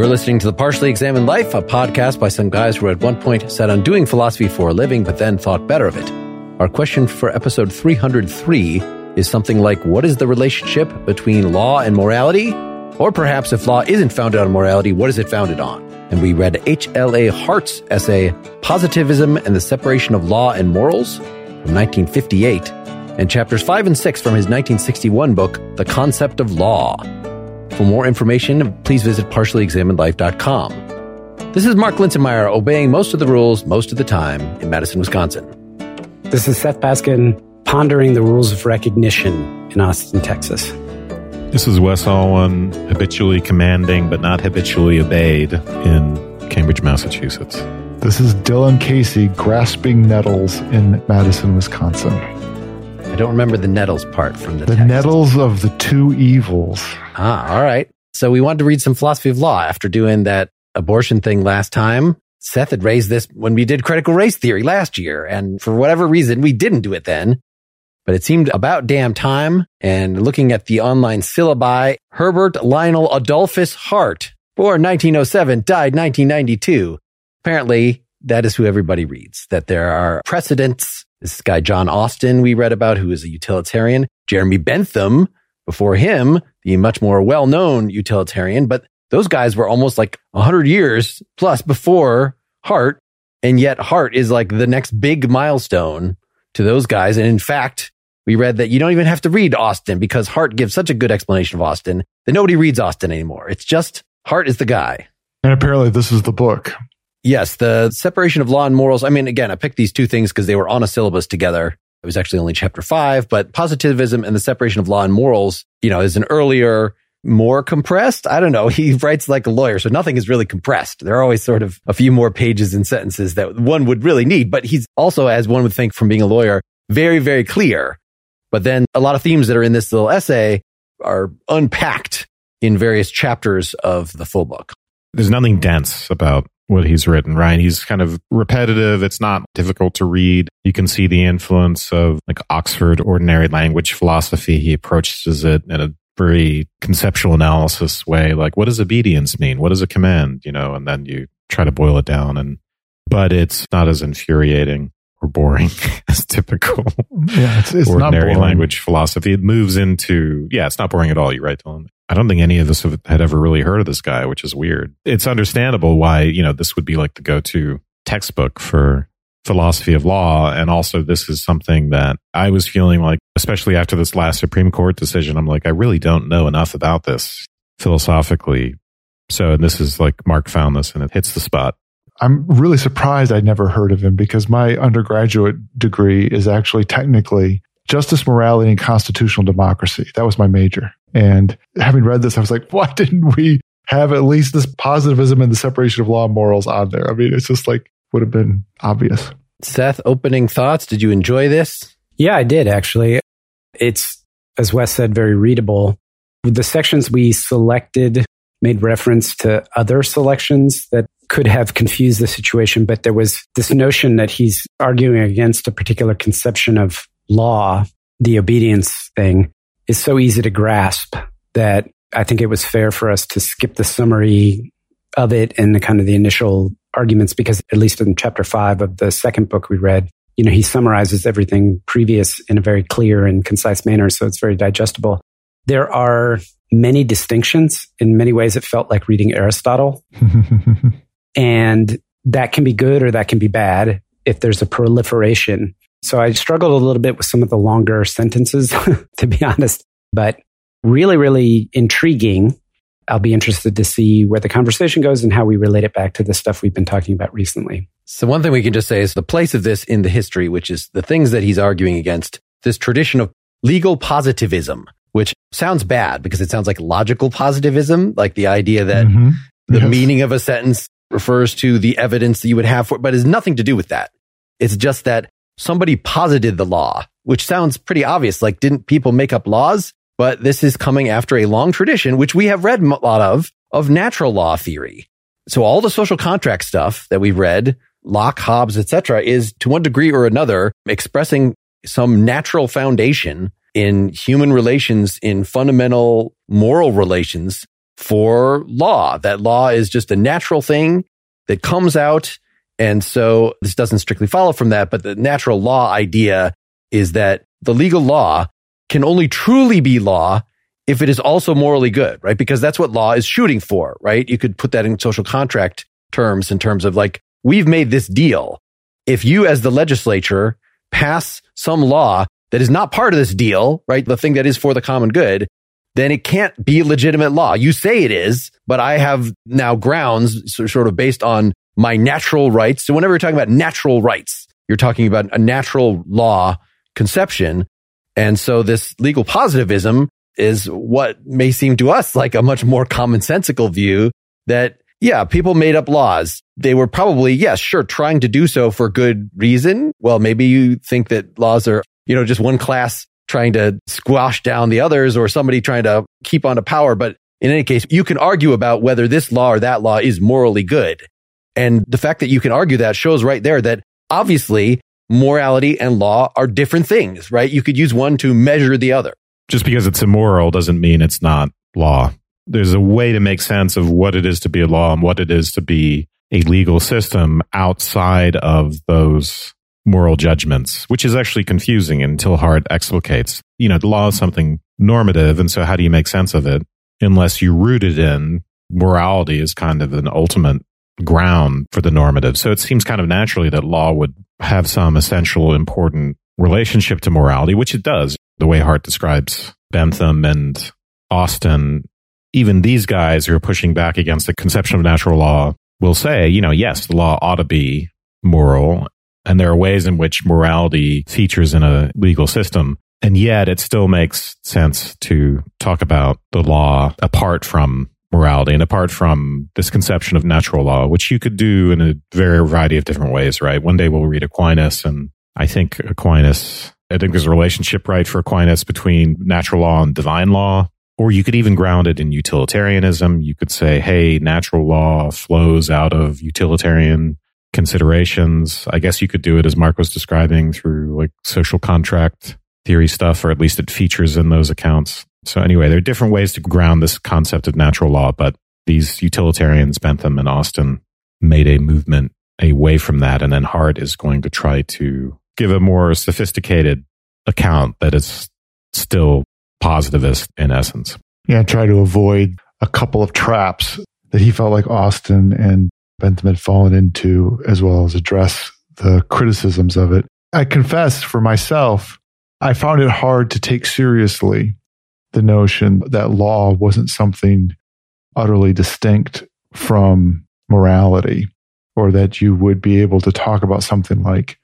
You're listening to The Partially Examined Life, a podcast by some guys who at one point set on doing philosophy for a living, but then thought better of it. Our question for episode 303 is something like What is the relationship between law and morality? Or perhaps if law isn't founded on morality, what is it founded on? And we read H.L.A. Hart's essay, Positivism and the Separation of Law and Morals, from 1958, and chapters 5 and 6 from his 1961 book, The Concept of Law. For more information, please visit partiallyexaminedlife.com. This is Mark Linsenmayer obeying most of the rules most of the time in Madison, Wisconsin. This is Seth Paskin pondering the rules of recognition in Austin, Texas. This is Wes Alwan habitually commanding but not habitually obeyed in Cambridge, Massachusetts. This is Dylan Casey grasping nettles in Madison, Wisconsin. Don't remember the nettles part from the The text. nettles of the two evils. Ah, all right. So we wanted to read some philosophy of law after doing that abortion thing last time. Seth had raised this when we did critical race theory last year. And for whatever reason, we didn't do it then, but it seemed about damn time. And looking at the online syllabi, Herbert Lionel Adolphus Hart, born 1907, died 1992. Apparently that is who everybody reads, that there are precedents. This guy, John Austin, we read about, who is a utilitarian. Jeremy Bentham, before him, the much more well-known utilitarian, but those guys were almost like 100 years plus before Hart. And yet Hart is like the next big milestone to those guys. And in fact, we read that you don't even have to read Austin because Hart gives such a good explanation of Austin that nobody reads Austin anymore. It's just Hart is the guy. And apparently, this is the book. Yes, the separation of law and morals. I mean, again, I picked these two things because they were on a syllabus together. It was actually only chapter five, but positivism and the separation of law and morals, you know, is an earlier, more compressed. I don't know. He writes like a lawyer, so nothing is really compressed. There are always sort of a few more pages and sentences that one would really need, but he's also, as one would think from being a lawyer, very, very clear. But then a lot of themes that are in this little essay are unpacked in various chapters of the full book. There's nothing dense about what he's written, right? He's kind of repetitive. It's not difficult to read. You can see the influence of like Oxford ordinary language philosophy. He approaches it in a very conceptual analysis way. Like, what does obedience mean? What is a command? You know, and then you try to boil it down and, but it's not as infuriating or boring as typical Yeah, it's, it's not ordinary boring. language philosophy. It moves into, yeah, it's not boring at all. You're right, Dylan. I don't think any of us have, had ever really heard of this guy, which is weird. It's understandable why, you know, this would be like the go to textbook for philosophy of law. And also, this is something that I was feeling like, especially after this last Supreme Court decision, I'm like, I really don't know enough about this philosophically. So, and this is like Mark found this and it hits the spot. I'm really surprised I'd never heard of him because my undergraduate degree is actually technically justice, morality, and constitutional democracy. That was my major. And having read this, I was like, why didn't we have at least this positivism and the separation of law and morals on there? I mean, it's just like would have been obvious. Seth, opening thoughts. Did you enjoy this? Yeah, I did actually. It's, as Wes said, very readable. The sections we selected made reference to other selections that could have confused the situation, but there was this notion that he's arguing against a particular conception of law, the obedience thing, is so easy to grasp that I think it was fair for us to skip the summary of it and the kind of the initial arguments because at least in chapter five of the second book we read, you know, he summarizes everything previous in a very clear and concise manner. So it's very digestible. There are many distinctions. In many ways, it felt like reading Aristotle. And that can be good or that can be bad if there's a proliferation. So I struggled a little bit with some of the longer sentences, to be honest, but really, really intriguing. I'll be interested to see where the conversation goes and how we relate it back to the stuff we've been talking about recently. So one thing we can just say is the place of this in the history, which is the things that he's arguing against, this tradition of legal positivism, which sounds bad because it sounds like logical positivism, like the idea that mm-hmm. the yes. meaning of a sentence refers to the evidence that you would have for it, but has nothing to do with that. It's just that somebody posited the law, which sounds pretty obvious. Like, didn't people make up laws? But this is coming after a long tradition, which we have read a lot of, of natural law theory. So all the social contract stuff that we've read, Locke, Hobbes, etc., is to one degree or another expressing some natural foundation in human relations, in fundamental moral relations for law. That law is just a natural thing that comes out. And so this doesn't strictly follow from that, but the natural law idea is that the legal law can only truly be law if it is also morally good, right? Because that's what law is shooting for, right? You could put that in social contract terms in terms of like, we've made this deal. If you as the legislature pass some law that is not part of this deal, right? The thing that is for the common good, then it can't be legitimate law. You say it is, but I have now grounds sort of based on my natural rights. So whenever you're talking about natural rights, you're talking about a natural law conception. And so this legal positivism is what may seem to us like a much more commonsensical view that, yeah, people made up laws. They were probably, yes, sure, trying to do so for good reason. Well, maybe you think that laws are, you know, just one class trying to squash down the others or somebody trying to keep on to power. But in any case, you can argue about whether this law or that law is morally good. And the fact that you can argue that shows right there that obviously morality and law are different things, right? You could use one to measure the other. Just because it's immoral doesn't mean it's not law. There's a way to make sense of what it is to be a law and what it is to be a legal system outside of those moral judgments, which is actually confusing until Hart explicates. You know, the law is something normative. And so how do you make sense of it unless you root it in morality is kind of an ultimate ground for the normative. So it seems kind of naturally that law would have some essential important relationship to morality, which it does. The way Hart describes Bentham and Austin, even these guys who are pushing back against the conception of natural law will say, you know, yes, the law ought to be moral. And there are ways in which morality features in a legal system. And yet it still makes sense to talk about the law apart from morality and apart from this conception of natural law, which you could do in a very variety of different ways, right? One day we'll read Aquinas and I think Aquinas, I think there's a relationship, right, for Aquinas between natural law and divine law. Or you could even ground it in utilitarianism. You could say, hey, natural law flows out of utilitarian considerations. I guess you could do it as Mark was describing through like social contract theory stuff, or at least it features in those accounts. So anyway, there are different ways to ground this concept of natural law, but these utilitarians, Bentham and Austin, made a movement away from that. And then Hart is going to try to give a more sophisticated account that is still positivist in essence. Yeah, try to avoid a couple of traps that he felt like Austin and Bentham had fallen into, as well as address the criticisms of it. I confess for myself, I found it hard to take seriously the notion that law wasn't something utterly distinct from morality, or that you would be able to talk about something like,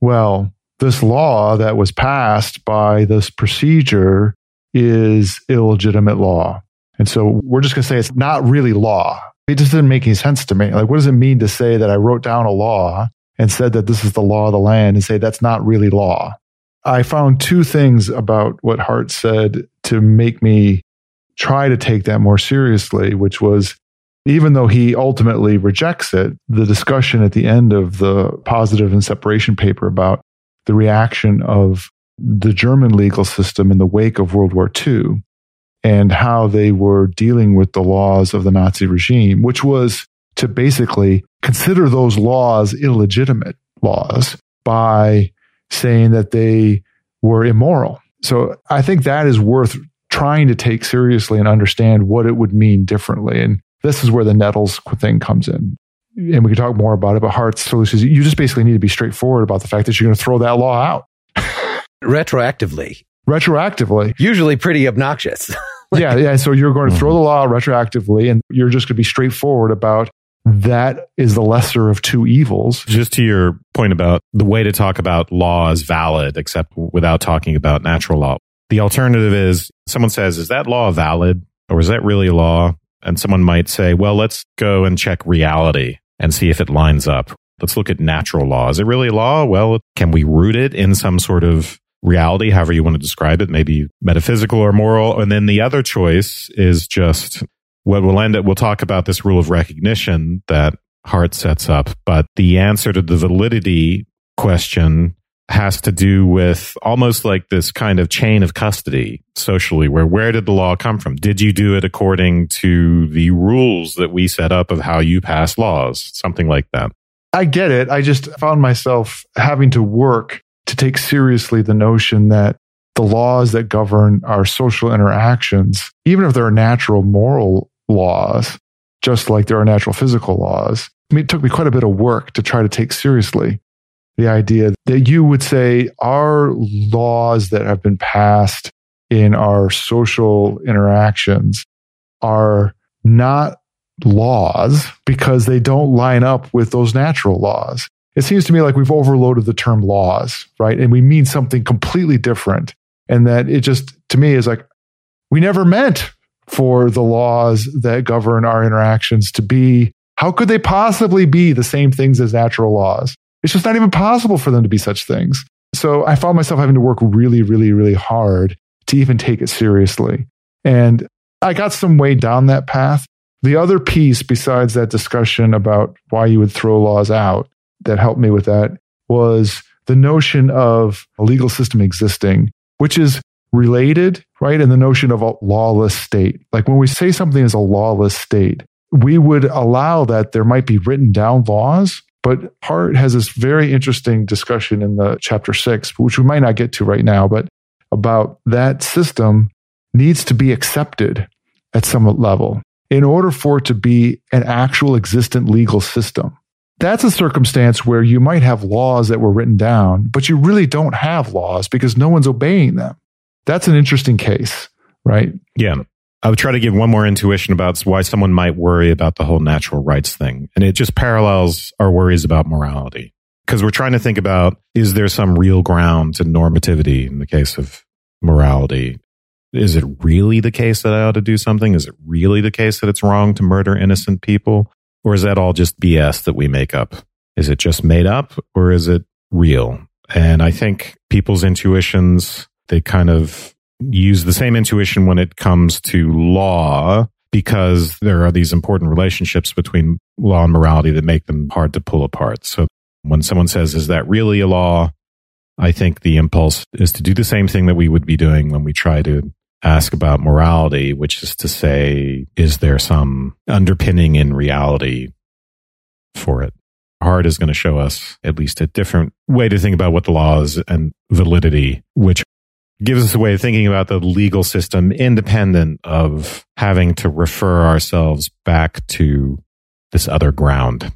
well, this law that was passed by this procedure is illegitimate law. And so we're just going to say it's not really law. It just didn't make any sense to me. Like, what does it mean to say that I wrote down a law and said that this is the law of the land and say that's not really law? I found two things about what Hart said to make me try to take that more seriously, which was even though he ultimately rejects it, the discussion at the end of the positive and separation paper about the reaction of the German legal system in the wake of World War II and how they were dealing with the laws of the Nazi regime, which was to basically consider those laws illegitimate laws by saying that they were immoral. So I think that is worth trying to take seriously and understand what it would mean differently. And this is where the Nettles thing comes in. And we can talk more about it, but Hart's solution is you just basically need to be straightforward about the fact that you're going to throw that law out. Retroactively, retroactively. Usually pretty obnoxious. yeah, yeah. So you're going to throw Mhm. the law retroactively, and you're just going to be straightforward about that is the lesser of two evils. Just to your point about the way to talk about law is valid, except without talking about natural law. The alternative is someone says, is that law valid or is that really a law? And someone might say, well, let's go and check reality and see if it lines up. Let's look at natural law. Is it really law? Well, can we root it in some sort of reality, however you want to describe it, maybe metaphysical or moral? And then the other choice is just what we'll end up, we'll talk about this rule of recognition that Hart sets up, but the answer to the validity question has to do with almost like this kind of chain of custody socially, where where did the law come from? Did you do it according to the rules that we set up of how you pass laws? Something like that. I get it. I just found myself having to work to take seriously the notion that the laws that govern our social interactions, even if they're natural moral laws, just like there are natural physical laws, I mean, it took me quite a bit of work to try to take seriously the idea that you would say our laws that have been passed in our social interactions are not laws because they don't line up with those natural laws. It seems to me like we've overloaded the term laws, right? And we mean something completely different. And that it just, to me, is like, we never meant for the laws that govern our interactions to be, how could they possibly be the same things as natural laws? It's just not even possible for them to be such things. So I found myself having to work really, really, really hard to even take it seriously. And I got some way down that path. The other piece, besides that discussion about why you would throw laws out, that helped me with that was the notion of a legal system existing, which is related, right? And the notion of a lawless state. Like when we say something is a lawless state, we would allow that there might be written down laws. But Hart has this very interesting discussion in the chapter six, which we might not get to right now, but about that system needs to be accepted at some level in order for it to be an actual existent legal system. That's a circumstance where you might have laws that were written down, but you really don't have laws because no one's obeying them. That's an interesting case, right? Yeah. I would try to give one more intuition about why someone might worry about the whole natural rights thing. And it just parallels our worries about morality. Because we're trying to think about is there some real ground to normativity in the case of morality? Is it really the case that I ought to do something? Is it really the case that it's wrong to murder innocent people? Or is that all just BS that we make up? Is it just made up or is it real? And I think people's intuitions, they kind of use the same intuition when it comes to law because there are these important relationships between law and morality that make them hard to pull apart. So when someone says, is that really a law? I think the impulse is to do the same thing that we would be doing when we try to ask about morality, which is to say, is there some underpinning in reality for it? Hart is going to show us at least a different way to think about what the law is and validity, which gives us a way of thinking about the legal system independent of having to refer ourselves back to this other ground.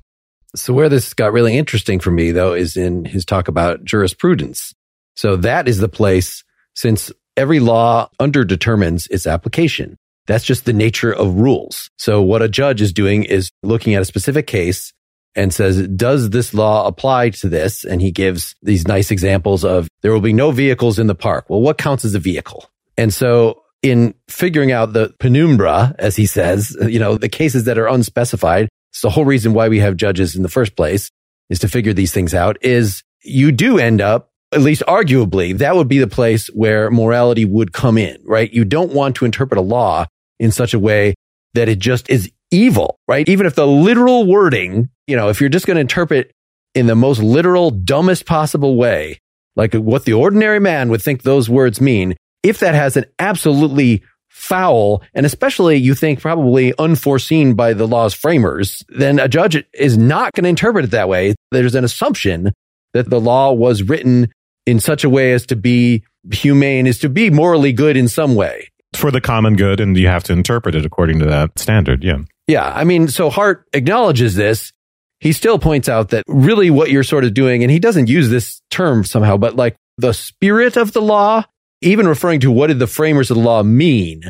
So where this got really interesting for me though is in his talk about jurisprudence. So that is the place since every law underdetermines its application. That's just the nature of rules. So what a judge is doing is looking at a specific case and says, does this law apply to this? And he gives these nice examples of there will be no vehicles in the park. Well, what counts as a vehicle? And so in figuring out the penumbra, as he says, you know, the cases that are unspecified, it's the whole reason why we have judges in the first place is to figure these things out is you do end up, at least arguably, that would be the place where morality would come in, right? You don't want to interpret a law in such a way that it just is evil, right? Even if the literal wording, you know, if you're just going to interpret in the most literal, dumbest possible way, like what the ordinary man would think those words mean, if that has an absolutely foul and especially you think probably unforeseen by the law's framers, then a judge is not going to interpret it that way. There's an assumption that the law was written in such a way as to be humane, is to be morally good in some way. For the common good, and you have to interpret it according to that standard. Yeah. Yeah. I mean, so Hart acknowledges this. He still points out that really what you're sort of doing, and he doesn't use this term somehow, but like the spirit of the law even referring to what did the framers of the law mean,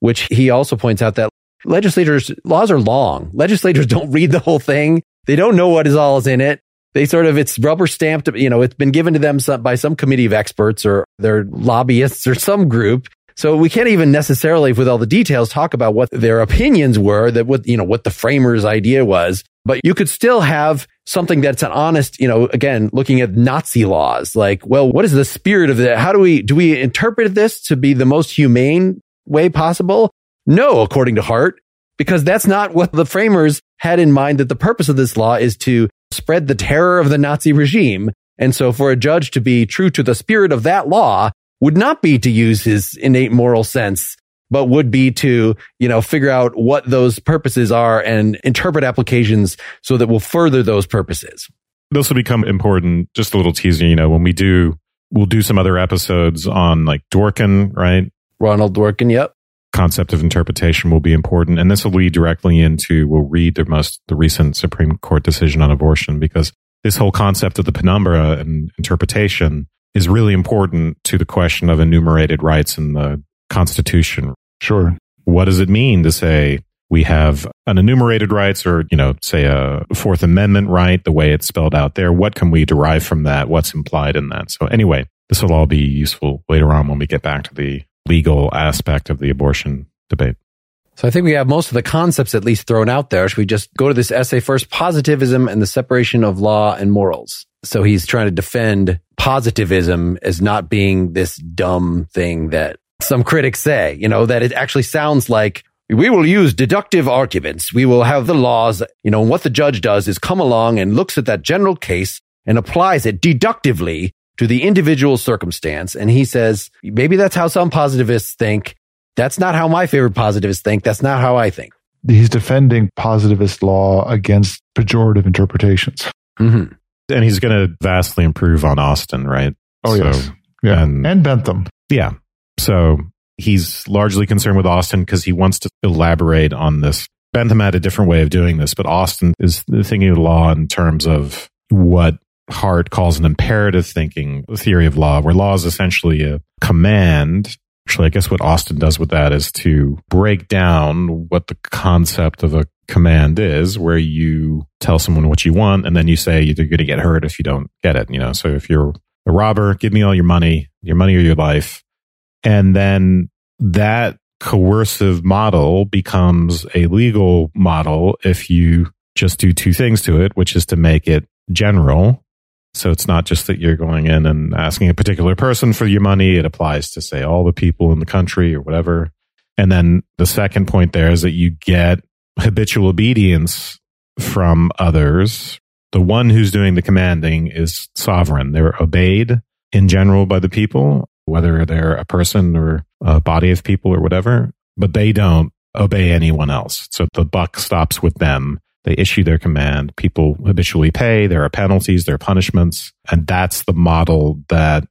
which he also points out that legislators, laws are long. Legislators don't read the whole thing. They don't know what is all is in it. They sort of, it's rubber stamped, you know, it's been given to them by some committee of experts or their lobbyists or some group. So we can't even necessarily, with all the details, talk about what their opinions were, that what, you know, what the framers' idea was. But you could still have something that's an honest, you know, again, looking at Nazi laws, like, well, what is the spirit of that? How do we, do we interpret this to be the most humane way possible? No, according to Hart, because that's not what the framers had in mind that the purpose of this law is to spread the terror of the Nazi regime. And so for a judge to be true to the spirit of that law would not be to use his innate moral sense, but would be to, you know, figure out what those purposes are and interpret applications so that will further those purposes. This will become important. Just a little teaser, you know, when we do, we'll do some other episodes on like Dworkin, right? Ronald Dworkin, yep. Concept of interpretation will be important. And this will lead directly into, we'll read the most, the recent Supreme Court decision on abortion because this whole concept of the penumbra and interpretation is really important to the question of enumerated rights in the Constitution. Sure. What does it mean to say we have an enumerated rights or, you know, say a Fourth Amendment right, the way it's spelled out there? What can we derive from that? What's implied in that? So anyway, this will all be useful later on when we get back to the legal aspect of the abortion debate. So I think we have most of the concepts at least thrown out there. Should we just go to this essay first? Positivism and the separation of law and morals. So he's trying to defend positivism as not being this dumb thing that some critics say, you know, that it actually sounds like we will use deductive arguments. We will have the laws, you know, what the judge does is come along and looks at that general case and applies it deductively to the individual circumstance. And he says, maybe that's how some positivists think. That's not how my favorite positivists think. That's not how I think. He's defending positivist law against pejorative interpretations. Mm-hmm. And he's going to vastly improve on Austin, right? Oh, so, yes. Yeah. And, and Bentham. Yeah. So he's largely concerned with Austin because he wants to elaborate on this. Bentham had a different way of doing this, but Austin is thinking of law in terms of what Hart calls an imperative thinking theory of law, where law is essentially a command actually, I guess what Austin does with that is to break down what the concept of a command is, where you tell someone what you want and then you say you're going to get hurt if you don't get it. You know, so if you're a robber, give me all your money, your money or your life. And then that coercive model becomes a legal model if you just do two things to it, which is to make it general so it's not just that you're going in and asking a particular person for your money. It applies to say all the people in the country or whatever. And then the second point there is that you get habitual obedience from others. The one who's doing the commanding is sovereign. They're obeyed in general by the people, whether they're a person or a body of people or whatever, but they don't obey anyone else. So the buck stops with them they issue their command. People habitually pay. There are penalties, there are punishments. And that's the model that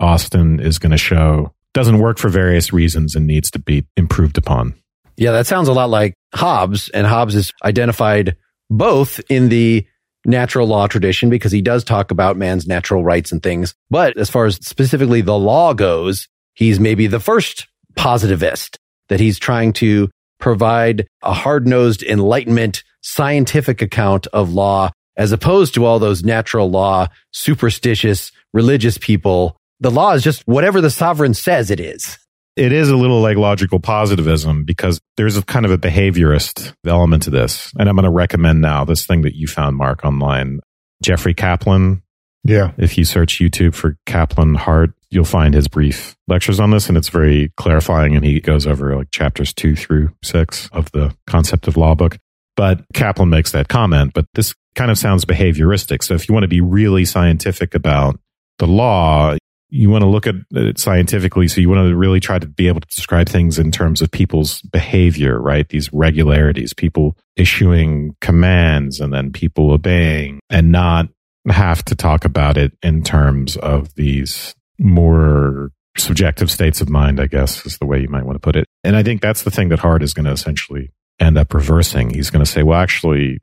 Austin is going to show doesn't work for various reasons and needs to be improved upon. Yeah, that sounds a lot like Hobbes. And Hobbes is identified both in the natural law tradition because he does talk about man's natural rights and things. But as far as specifically the law goes, he's maybe the first positivist that he's trying to provide a hard nosed enlightenment scientific account of law as opposed to all those natural law, superstitious, religious people. The law is just whatever the sovereign says it is. It is a little like logical positivism because there's a kind of a behaviorist element to this. And I'm going to recommend now this thing that you found, Mark, online. Jeffrey Kaplan. Yeah. If you search YouTube for Kaplan Hart, you'll find his brief lectures on this and it's very clarifying. And he goes over like chapters two through six of the concept of law book. But Kaplan makes that comment, but this kind of sounds behavioristic. So if you want to be really scientific about the law, you want to look at it scientifically. So you want to really try to be able to describe things in terms of people's behavior, right? These regularities, people issuing commands and then people obeying and not have to talk about it in terms of these more subjective states of mind, I guess is the way you might want to put it. And I think that's the thing that Hart is going to essentially end up reversing. He's going to say, well, actually,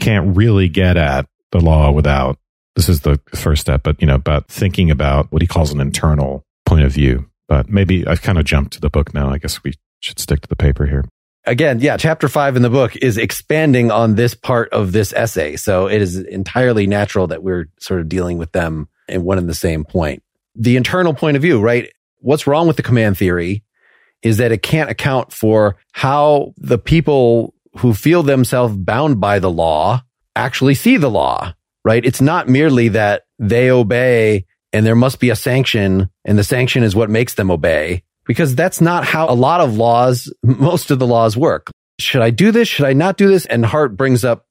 can't really get at the law without this is the first step, but you know, about thinking about what he calls an internal point of view. But maybe I've kind of jumped to the book now. I guess we should stick to the paper here. Again, yeah, chapter five in the book is expanding on this part of this essay. So it is entirely natural that we're sort of dealing with them in one and the same point. The internal point of view, right? What's wrong with the command theory is that it can't account for how the people who feel themselves bound by the law actually see the law, right? It's not merely that they obey and there must be a sanction and the sanction is what makes them obey because that's not how a lot of laws, most of the laws work. Should I do this? Should I not do this? And Hart brings up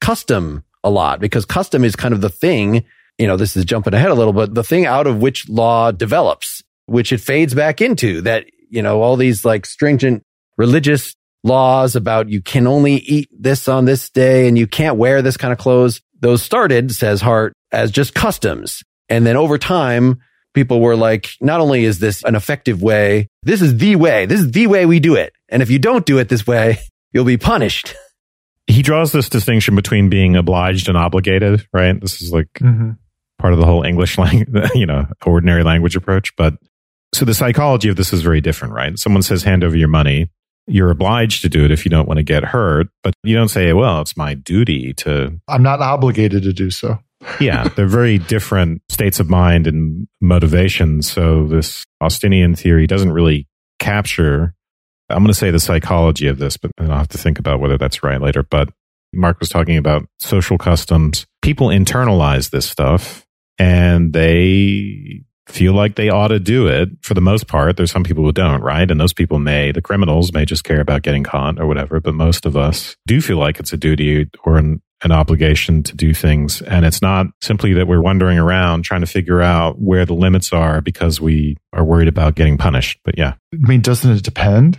custom a lot because custom is kind of the thing, you know, this is jumping ahead a little, but the thing out of which law develops, which it fades back into that, you know, all these like stringent religious laws about you can only eat this on this day and you can't wear this kind of clothes. Those started, says Hart, as just customs. And then over time, people were like, not only is this an effective way, this is the way. This is the way we do it. And if you don't do it this way, you'll be punished. He draws this distinction between being obliged and obligated, right? This is like mm-hmm. part of the whole English language, you know, ordinary language approach. But so the psychology of this is very different, right? Someone says, hand over your money you're obliged to do it if you don't want to get hurt, but you don't say, well, it's my duty to. I'm not obligated to do so. yeah, they're very different states of mind and motivations. So this Austinian theory doesn't really capture, I'm going to say the psychology of this, but I'll have to think about whether that's right later. But Mark was talking about social customs. People internalize this stuff and they feel like they ought to do it for the most part. There's some people who don't, right? And those people may, the criminals may just care about getting caught or whatever, but most of us do feel like it's a duty or an, an obligation to do things. And it's not simply that we're wandering around trying to figure out where the limits are because we are worried about getting punished. But yeah. I mean, doesn't it depend?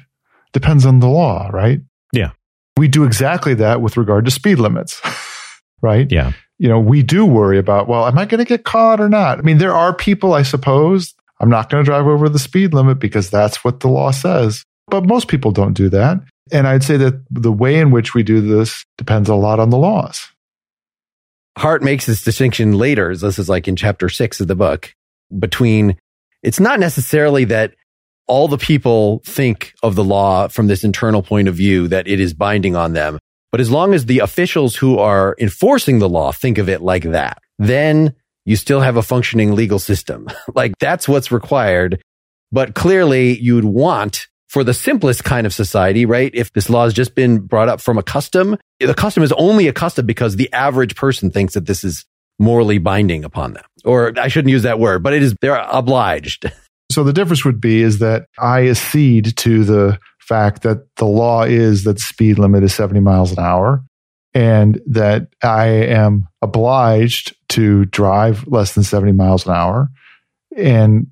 Depends on the law, right? Yeah. We do exactly that with regard to speed limits, right? Yeah you know, we do worry about, well, am I going to get caught or not? I mean, there are people, I suppose, I'm not going to drive over the speed limit because that's what the law says. But most people don't do that. And I'd say that the way in which we do this depends a lot on the laws. Hart makes this distinction later. This is like in chapter six of the book between it's not necessarily that all the people think of the law from this internal point of view that it is binding on them. But as long as the officials who are enforcing the law think of it like that, then you still have a functioning legal system. like that's what's required. But clearly you'd want for the simplest kind of society, right? If this law has just been brought up from a custom, the custom is only a custom because the average person thinks that this is morally binding upon them. Or I shouldn't use that word, but it is, they're obliged. So the difference would be is that I accede to the fact that the law is that speed limit is 70 miles an hour and that I am obliged to drive less than 70 miles an hour. And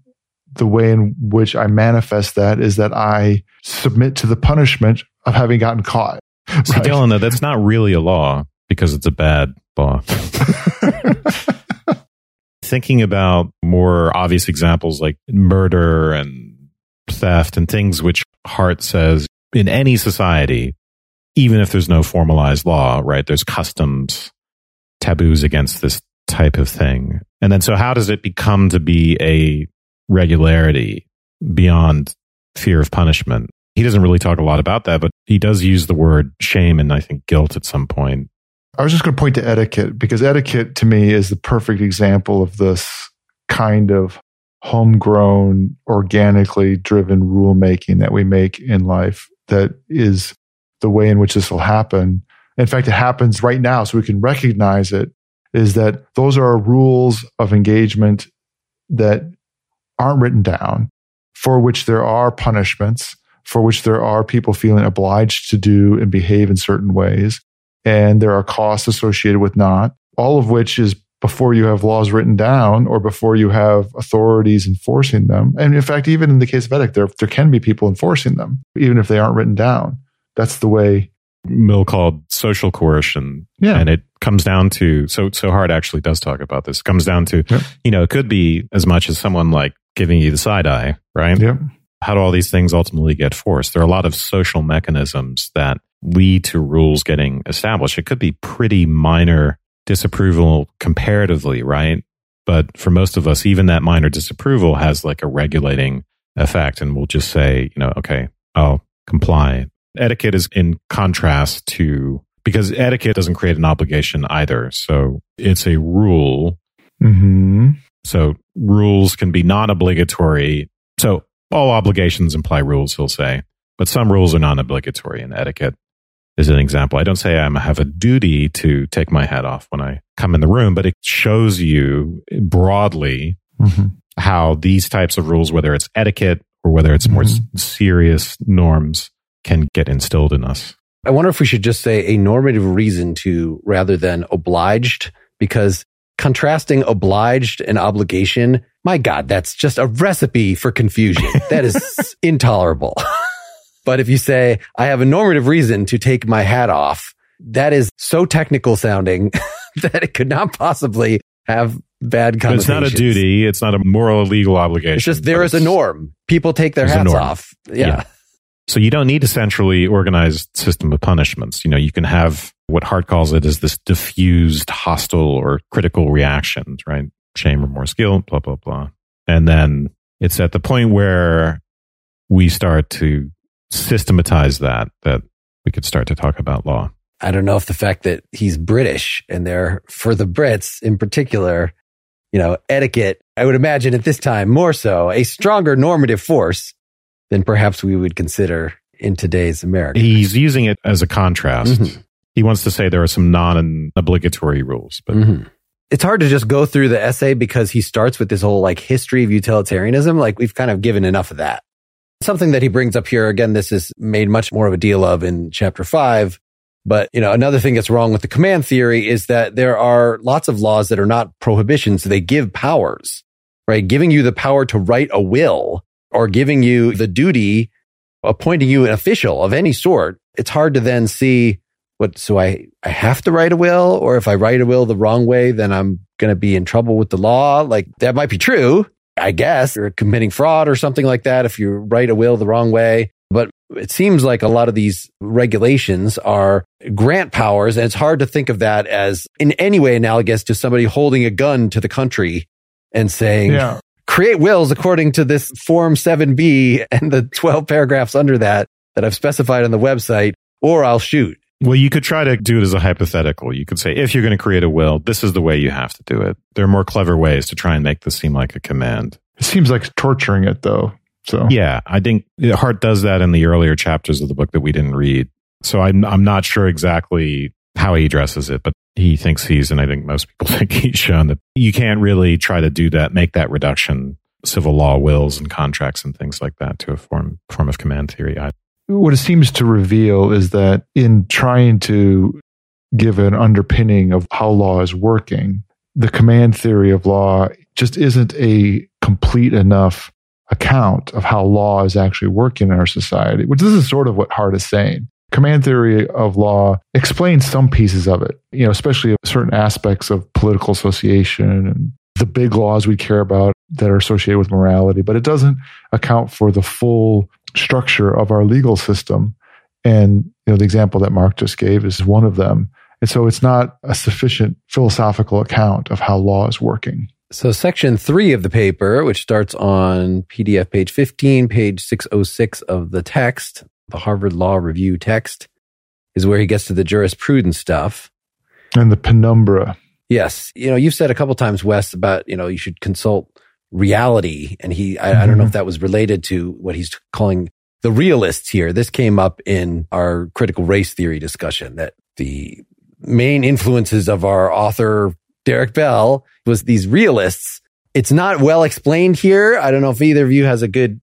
the way in which I manifest that is that I submit to the punishment of having gotten caught. So, right? Dylan, though, that's not really a law because it's a bad law. Thinking about more obvious examples like murder and theft and things which Hart says in any society, even if there's no formalized law, right? There's customs, taboos against this type of thing. And then so how does it become to be a regularity beyond fear of punishment? He doesn't really talk a lot about that, but he does use the word shame and I think guilt at some point. I was just going to point to etiquette because etiquette to me is the perfect example of this kind of homegrown, organically driven rulemaking that we make in life that is the way in which this will happen. In fact, it happens right now, so we can recognize it. Is that those are rules of engagement that aren't written down, for which there are punishments, for which there are people feeling obliged to do and behave in certain ways. And there are costs associated with not, all of which is before you have laws written down or before you have authorities enforcing them. And in fact, even in the case of edict, there, there can be people enforcing them, even if they aren't written down. That's the way. Mill called social coercion. Yeah. And it comes down to, so, so Hart actually does talk about this. It comes down to, you know, it could be as much as someone like giving you the side eye, right? Yeah. How do all these things ultimately get forced? There are a lot of social mechanisms that lead to rules getting established. It could be pretty minor disapproval comparatively, right? But for most of us, even that minor disapproval has like a regulating effect. And we'll just say, you know, okay, I'll comply. Etiquette is in contrast to, because etiquette doesn't create an obligation either. So it's a rule. Mm-hmm. So rules can be non obligatory. So all obligations imply rules, he'll say, but some rules are non obligatory in etiquette is an example. I don't say I have a duty to take my hat off when I come in the room, but it shows you broadly Mm-hmm. how these types of rules, whether it's etiquette or whether it's more Mhm. s- serious norms, can get instilled in us. I wonder if we should just say a normative reason to rather than obliged, because contrasting obliged and obligation, my God, that's just a recipe for confusion. That is intolerable. but if you say, I have a normative reason to take my hat off, that is so technical sounding that it could not possibly have bad connotations. it's not a duty. It's not a moral or legal obligation. It's just there is a norm. People take their hats off. Yeah. Yeah. So you don't need a centrally organized system of punishments. You know, you can have what Hart calls it is this diffused hostile or critical reactions, right? Shame, remorse, guilt, blah, blah, blah. And then it's at the point where we start to systematize that, that we could start to talk about law. I don't know if the fact that he's British and they're for the Brits in particular, you know, etiquette, I would imagine at this time more so a stronger normative force than perhaps we would consider in today's America. He's using it as a contrast. Mhm. He wants to say there are some non obligatory rules, but Mhm. It's hard to just go through the essay because he starts with this whole like history of utilitarianism. Like we've kind of given enough of that. Something that he brings up here, again, this is made much more of a deal of in chapter five. But, you know, another thing that's wrong with the command theory is that there are lots of laws that are not prohibitions. They give powers, right? Giving you the power to write a will or giving you the duty, appointing you an official of any sort. It's hard to then see what, so I, I have to write a will, or if I write a will the wrong way, then I'm going to be in trouble with the law. Like that might be true, I guess, or committing fraud or something like that if you write a will the wrong way. But it seems like a lot of these regulations are grant powers, and it's hard to think of that as in any way analogous to somebody holding a gun to the country and saying, Yeah. create wills according to this form 7b and the 12 paragraphs under that that I've specified on the website, or I'll shoot. Well, you could try to do it as a hypothetical. You could say, if you're going to create a will, this is the way you have to do it. There are more clever ways to try and make this seem like a command. It seems like torturing it though. So Yeah, I think Hart does that in the earlier chapters of the book that we didn't read. So I'm, I'm not sure exactly how he addresses it, but he thinks he's, and I think most people think he's shown that you can't really try to do that, make that reduction, civil law wills and contracts and things like that to a form, form of command theory. I, what it seems to reveal is that in trying to give an underpinning of how law is working, the command theory of law just isn't a complete enough account of how law is actually working in our society, which this is sort of what Hart is saying. Command theory of law explains some pieces of it, you know, especially certain aspects of political association and the big laws we care about that are associated with morality, but it doesn't account for the full structure of our legal system. And you know, the example that Mark just gave is one of them. And so it's not a sufficient philosophical account of how law is working. So section three of the paper, which starts on PDF page 15, page 606 of the text, the Harvard Law Review text, is where he gets to the jurisprudence stuff. And the penumbra. Yes. You know, you've said a couple times, Wes, about, you know, you should consult reality. And he, I, I don't know mm-hmm. if that was related to what he's calling the realists here. This came up in our critical race theory discussion that the main influences of our author, Derek Bell, was these realists. It's not well explained here. I don't know if either of you has a good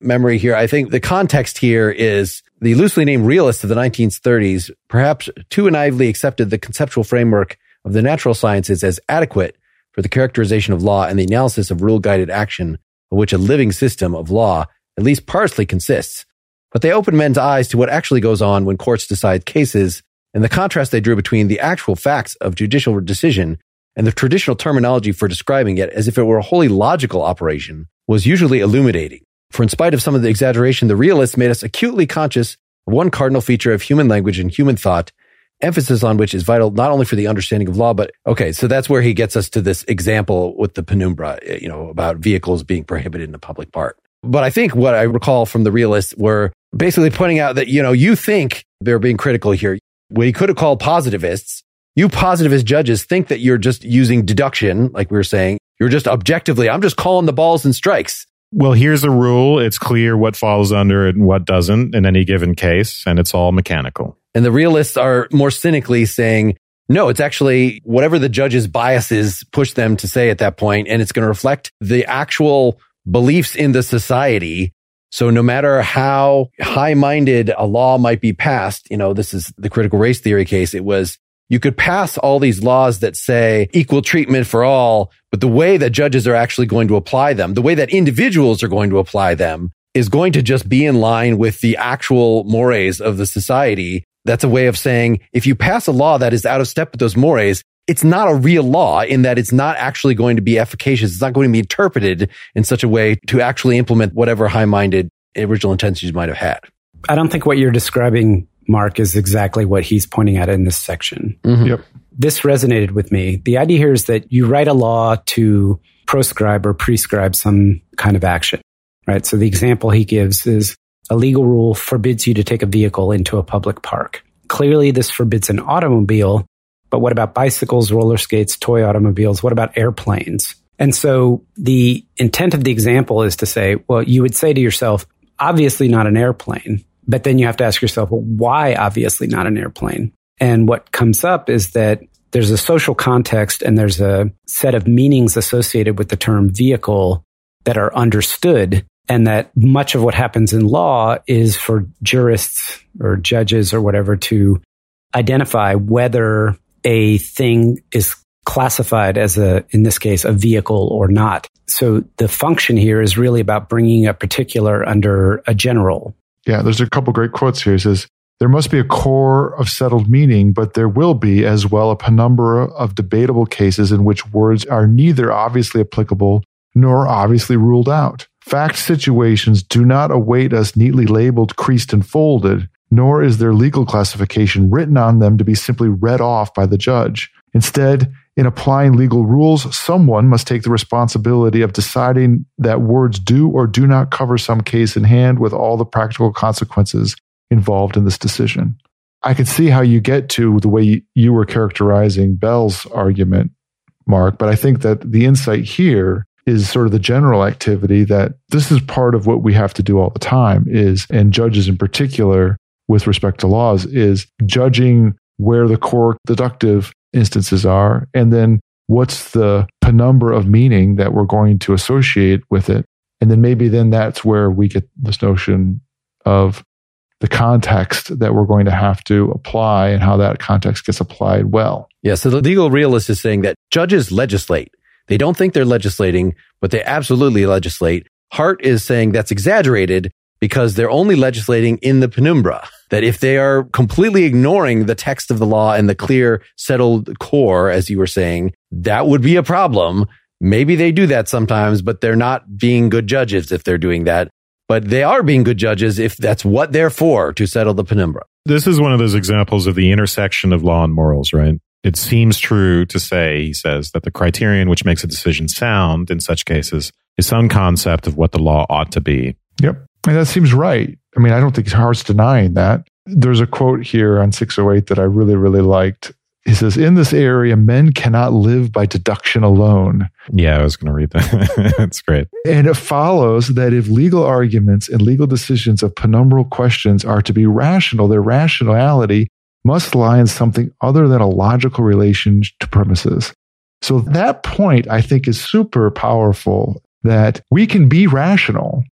memory here. I think the context here is the loosely named realists of the 1930s, perhaps too naively accepted the conceptual framework of the natural sciences as adequate for the characterization of law and the analysis of rule guided action of which a living system of law at least partially consists. But they opened men's eyes to what actually goes on when courts decide cases and the contrast they drew between the actual facts of judicial decision and the traditional terminology for describing it as if it were a wholly logical operation was usually illuminating. For in spite of some of the exaggeration, the realists made us acutely conscious of one cardinal feature of human language and human thought, emphasis on which is vital not only for the understanding of law, but okay, so that's where he gets us to this example with the penumbra, eh, you know, about vehicles being prohibited in a public part. But I think what I recall from the realists were basically pointing out that, you know, you think they're being critical here. We could have called positivists. You positivist judges think that you're just using deduction, like we were saying. You're just objectively, I'm just calling the balls and strikes. Well, here's a rule. It's clear what falls under it and what doesn't in any given case, and it's all mechanical. And the realists are more cynically saying, no, it's actually whatever the judge's biases push them to say at that point, and it's going to reflect the actual beliefs in the society. So no matter how high minded a law might be passed, you know, this is the critical race theory case. It was you could pass all these laws that say equal treatment for all, but the way that judges are actually going to apply them, the way that individuals are going to apply them is going to just be in line with the actual mores of the society. That's a way of saying if you pass a law that is out of step with those mores, it's not a real law in that it's not actually going to be efficacious. It's not going to be interpreted in such a way to actually implement whatever high minded original intentions you might have had. I don't think what you're describing Mark, is exactly what he's pointing at in this section. Mm-hmm. Yep. This resonated with me. The idea here is that you write a law to proscribe or prescribe some kind of action, right? So the example he gives is a legal rule forbids you to take a vehicle into a public park. Clearly, this forbids an automobile, but what about bicycles, roller skates, toy automobiles? What about airplanes? And so the intent of the example is to say, well, you would say to yourself, obviously not an airplane. But then you have to ask yourself, well, why obviously not an airplane? And what comes up is that there's a social context and there's a set of meanings associated with the term vehicle that are understood and that much of what happens in law is for jurists or judges or whatever to identify whether a thing is classified as a, in this case, a vehicle or not. So the function here is really about bringing a particular under a general. Yeah, there's a couple great quotes here. It says, there must be a core of settled meaning, but there will be as well a penumbra of debatable cases in which words are neither obviously applicable nor obviously ruled out. Fact situations do not await us neatly labeled, creased, and folded, nor is their legal classification written on them to be simply read off by the judge. Instead, in applying legal rules, someone must take the responsibility of deciding that words do or do not cover some case in hand with all the practical consequences involved in this decision. I can see how you get to the way you were characterizing Bell's argument, Mark, but I think that the insight here is sort of the general activity that this is part of what we have to do all the time is, and judges in particular with respect to laws, is judging where the core deductive instances are, and then what's the penumbra of meaning that we're going to associate with it. And then maybe then that's where we get this notion of the context that we're going to have to apply and how that context gets applied well. Yeah. So the legal realist is saying that judges legislate. They don't think they're legislating, but they absolutely legislate. Hart is saying that's exaggerated because they're only legislating in the penumbra. That if they are completely ignoring the text of the law and the clear settled core, as you were saying, that would be a problem. Maybe they do that sometimes, but they're not being good judges if they're doing that. But they are being good judges if that's what they're for to settle the penumbra. This is one of those examples of the intersection of law and morals, right? It seems true to say, he says, that the criterion which makes a decision sound in such cases is some concept of what the law ought to be. Yep. And that seems right. I mean, I don't think Hart's denying that. There's a quote here on 608 that I really, really liked. He says, In this area, men cannot live by deduction alone. Yeah, I was going to read that. That's great. And it follows that if legal arguments and legal decisions of penumbral questions are to be rational, their rationality must lie in something other than a logical relation to premises. So that point, I think, is super powerful that we can be rational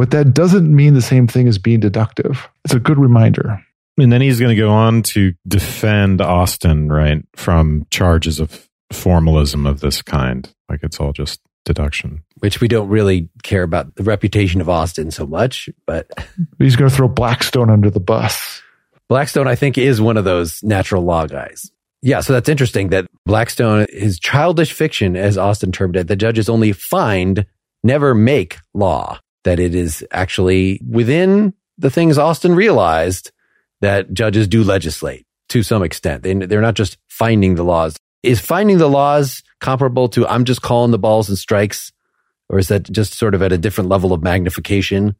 but that doesn't mean the same thing as being deductive. It's a good reminder. And then he's going to go on to defend Austin, right, from charges of formalism of this kind. Like it's all just deduction. Which we don't really care about the reputation of Austin so much, but he's going to throw Blackstone under the bus. Blackstone, I think, is one of those natural law guys. Yeah, so that's interesting that Blackstone is childish fiction, as Austin termed it. The judges only find, never make law that it is actually within the things Austin realized that judges do legislate to some extent. They, they're not just finding the laws. Is finding the laws comparable to I'm just calling the balls and strikes Or is that just sort of at a different level of magnification?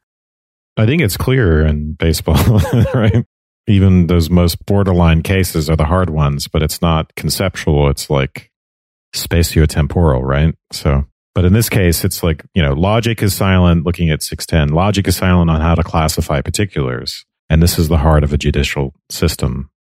I think it's clear in baseball, right? Even those most borderline cases are the hard ones, but it's not conceptual. It's like spatiotemporal, right? So, but in this case, it's like, you know, logic is silent looking at 610. Logic is silent on how to classify particulars. And this is the heart of a judicial system.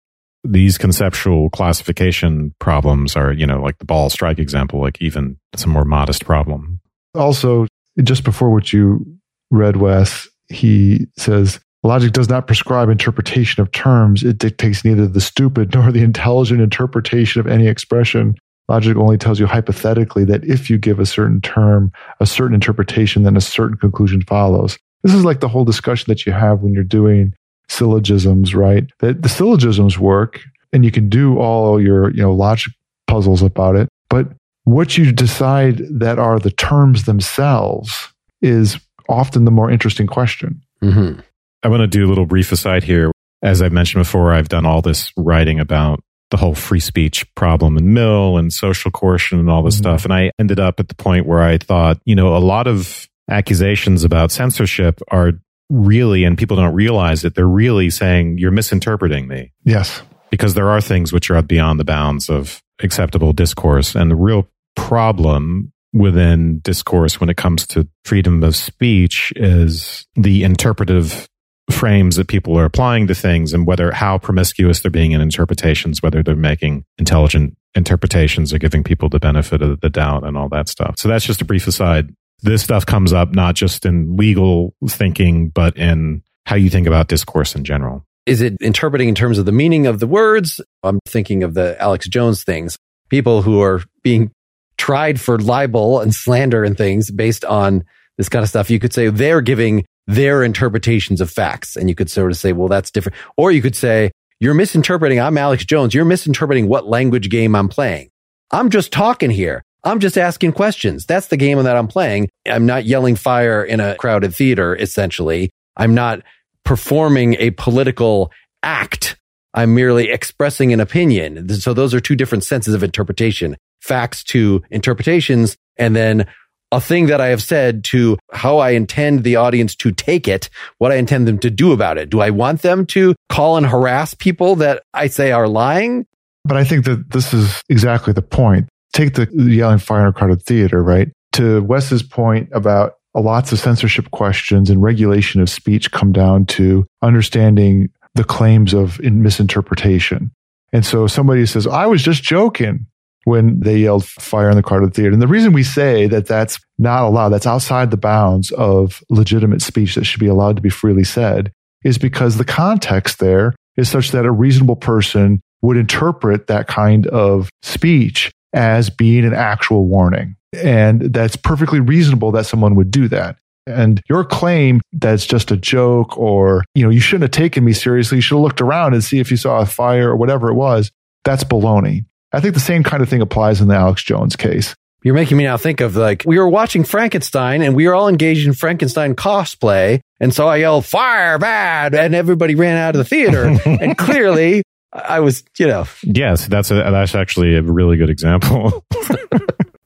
These conceptual classification problems are, you know, like the ball strike example, like even it's a more modest problem. Also, just before what you read, Wes, he says, Logic does not prescribe interpretation of terms. It dictates neither the stupid nor the intelligent interpretation of any expression. Logic only tells you hypothetically that if you give a certain term a certain interpretation, then a certain conclusion follows. This is like the whole discussion that you have when you're doing syllogisms, right? That the syllogisms work and you can do all your, you know, logic puzzles about it. But what you decide that are the terms themselves is often the more interesting question. Mm-hmm. I want to do a little brief aside here. As I've mentioned before, I've done all this writing about the whole free speech problem in Mill and social coercion and all this mm-hmm. stuff. And I ended up at the point where I thought, you know, a lot of accusations about censorship are really, and people don't realize it, they're really saying you're misinterpreting me. Yes. Because there are things which are beyond the bounds of acceptable discourse. And the real problem within discourse when it comes to freedom of speech is the interpretive frames that people are applying to things and whether how promiscuous they're being in interpretations, whether they're making intelligent interpretations or giving people the benefit of the doubt and all that stuff. So that's just a brief aside. This stuff comes up not just in legal thinking, but in how you think about discourse in general. Is it interpreting in terms of the meaning of the words? I'm thinking of the Alex Jones things. People who are being tried for libel and slander and things based on this kind of stuff. You could say they're giving their interpretations of facts. And you could sort of say, well, that's different. Or you could say, you're misinterpreting. I'm Alex Jones. You're misinterpreting what language game I'm playing. I'm just talking here. I'm just asking questions. That's the game that I'm playing. I'm not yelling fire in a crowded theater, essentially. I'm not performing a political act. I'm merely expressing an opinion. So those are two different senses of interpretation, facts to interpretations. And then a thing that I have said to how I intend the audience to take it, what I intend them to do about it. Do I want them to call and harass people that I say are lying? But I think that this is exactly the point. Take the yelling fire in a crowded theater, right? To Wes's point about lots of censorship questions and regulation of speech come down to understanding the claims of misinterpretation. And so somebody says, I was just joking when they yelled fire in the crowded theater. And the reason we say that that's not allowed, that's outside the bounds of legitimate speech that should be allowed to be freely said, is because the context there is such that a reasonable person would interpret that kind of speech as being an actual warning. And that's perfectly reasonable that someone would do that. And your claim that it's just a joke or, you know, you shouldn't have taken me seriously. You should have looked around and see if you saw a fire or whatever it was. That's baloney. I think the same kind of thing applies in the Alex Jones case. You're making me now think of like, we were watching Frankenstein and we were all engaged in Frankenstein cosplay. And so I yelled, fire bad. And everybody ran out of the theater. and clearly I was, you know. Yes, that's a, that's actually a really good example.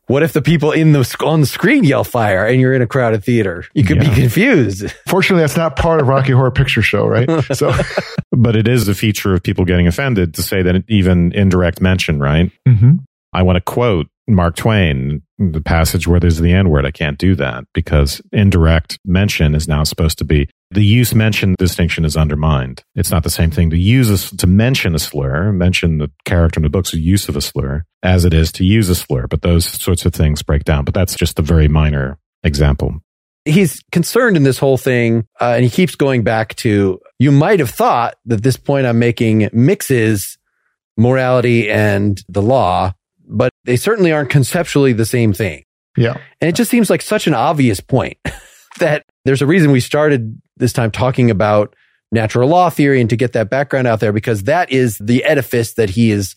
What if the people in the on the screen yell fire and you're in a crowded theater? You could yeah. be confused. Fortunately, that's not part of Rocky Horror Picture Show, right? So, but it is a feature of people getting offended to say that even indirect mention, right? Mm-hmm. I want to quote Mark Twain, the passage where there's the N word. I can't do that because indirect mention is now supposed to be the use mention distinction is undermined. It's not the same thing to use a, to mention a slur, mention the character in the book's use of a slur, as it is to use a slur. But those sorts of things break down. But that's just a very minor example. He's concerned in this whole thing, uh, and he keeps going back to you might have thought that this point I'm making mixes morality and the law, but they certainly aren't conceptually the same thing. Yeah. And it just seems like such an obvious point that there's a reason we started this time talking about natural law theory and to get that background out there because that is the edifice that he is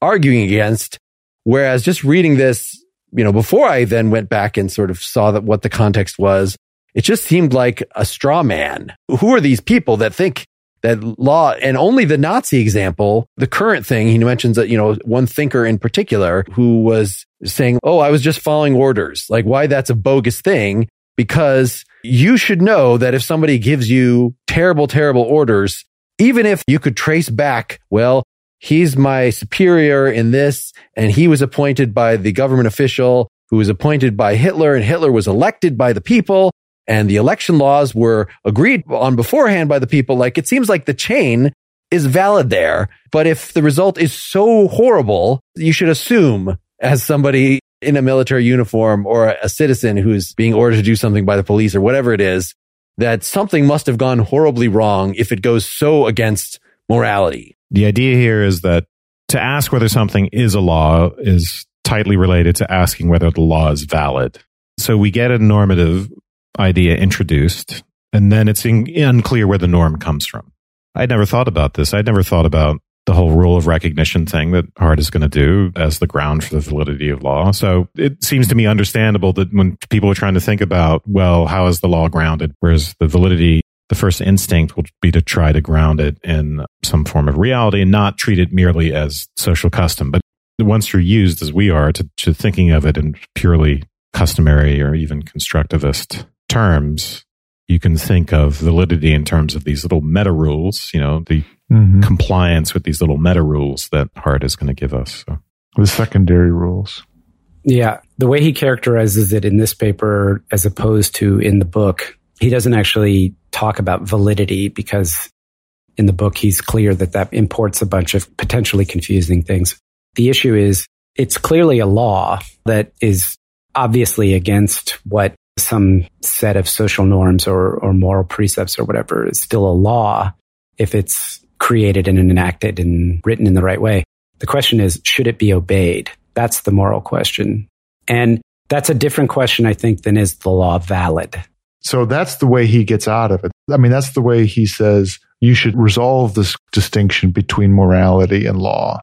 arguing against. Whereas just reading this, you know, before I then went back and sort of saw that what the context was, it just seemed like a straw man. Who are these people that think that law and only the Nazi example, the current thing, he mentions that, you know, one thinker in particular who was saying, Oh, I was just following orders. Like why that's a bogus thing because you should know that if somebody gives you terrible, terrible orders, even if you could trace back, well, he's my superior in this and he was appointed by the government official who was appointed by Hitler and Hitler was elected by the people and the election laws were agreed on beforehand by the people. Like it seems like the chain is valid there. But if the result is so horrible, you should assume as somebody in a military uniform or a citizen who's being ordered to do something by the police or whatever it is, that something must have gone horribly wrong if it goes so against morality. The idea here is that to ask whether something is a law is tightly related to asking whether the law is valid. So we get a normative idea introduced, and then it's in, unclear where the norm comes from. I'd never thought about this. I'd never thought about the whole rule of recognition thing that Hart is going to do as the ground for the validity of law. So it seems to me understandable that when people are trying to think about, well, how is the law grounded? Whereas the validity, the first instinct will be to try to ground it in some form of reality and not treat it merely as social custom. But once you're used as we are to, to thinking of it in purely customary or even constructivist terms, you can think of validity in terms of these little meta rules, you know, the mm-hmm. compliance with these little meta rules that Hart is going to give us. So. The secondary rules. Yeah. The way he characterizes it in this paper, as opposed to in the book, he doesn't actually talk about validity because in the book, he's clear that that imports a bunch of potentially confusing things. The issue is it's clearly a law that is obviously against what some set of social norms or, or moral precepts or whatever is still a law if it's created and enacted and written in the right way. The question is, should it be obeyed? That's the moral question. And that's a different question, I think, than is the law valid? So that's the way he gets out of it. I mean, that's the way he says you should resolve this distinction between morality and law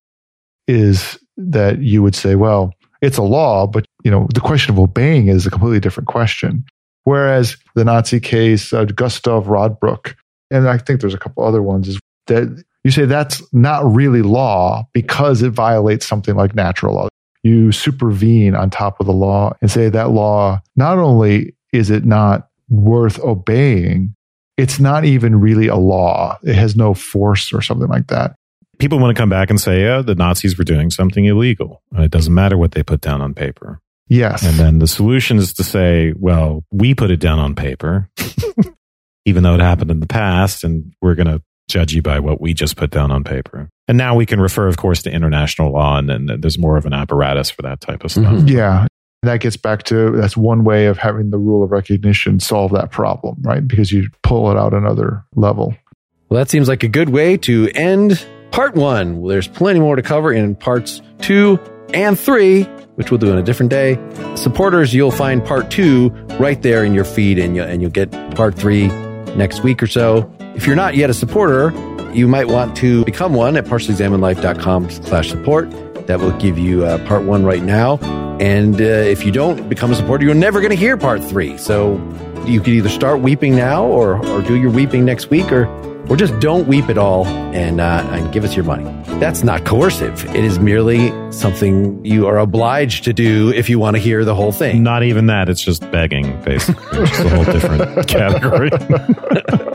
is that you would say, well, it's a law, but you know, the question of obeying is a completely different question. Whereas the Nazi case, uh, Gustav Radbruch, and I think there's a couple other ones, is that you say that's not really law because it violates something like natural law. You supervene on top of the law and say that law, not only is it not worth obeying, it's not even really a law. It has no force or something like that people want to come back and say, yeah, the Nazis were doing something illegal. It doesn't matter what they put down on paper. Yes. And then the solution is to say, well, we put it down on paper, even though it happened in the past, and we're going to judge you by what we just put down on paper. And now we can refer, of course, to international law, and then there's more of an apparatus for that type of stuff. Mm-hmm. Yeah. That gets back to that's one way of having the rule of recognition solve that problem, right? Because you pull it out another level. Well, that seems like a good way to end part one. There's plenty more to cover in parts two and three, which we'll do in a different day. Supporters, you'll find part two right there in your feed and, you, and you'll get part three next week or so. If you're not yet a supporter, you might want to become one at partiallyexaminedlife.com slash support. That will give you uh, part one right now. And uh, if you don't become a supporter, you're never going to hear part three. So you could either start weeping now or, or do your weeping next week or or just don't weep at all and, uh, and give us your money. That's not coercive. It is merely something you are obliged to do if you want to hear the whole thing. Not even that. It's just begging, basically, which is a whole different category.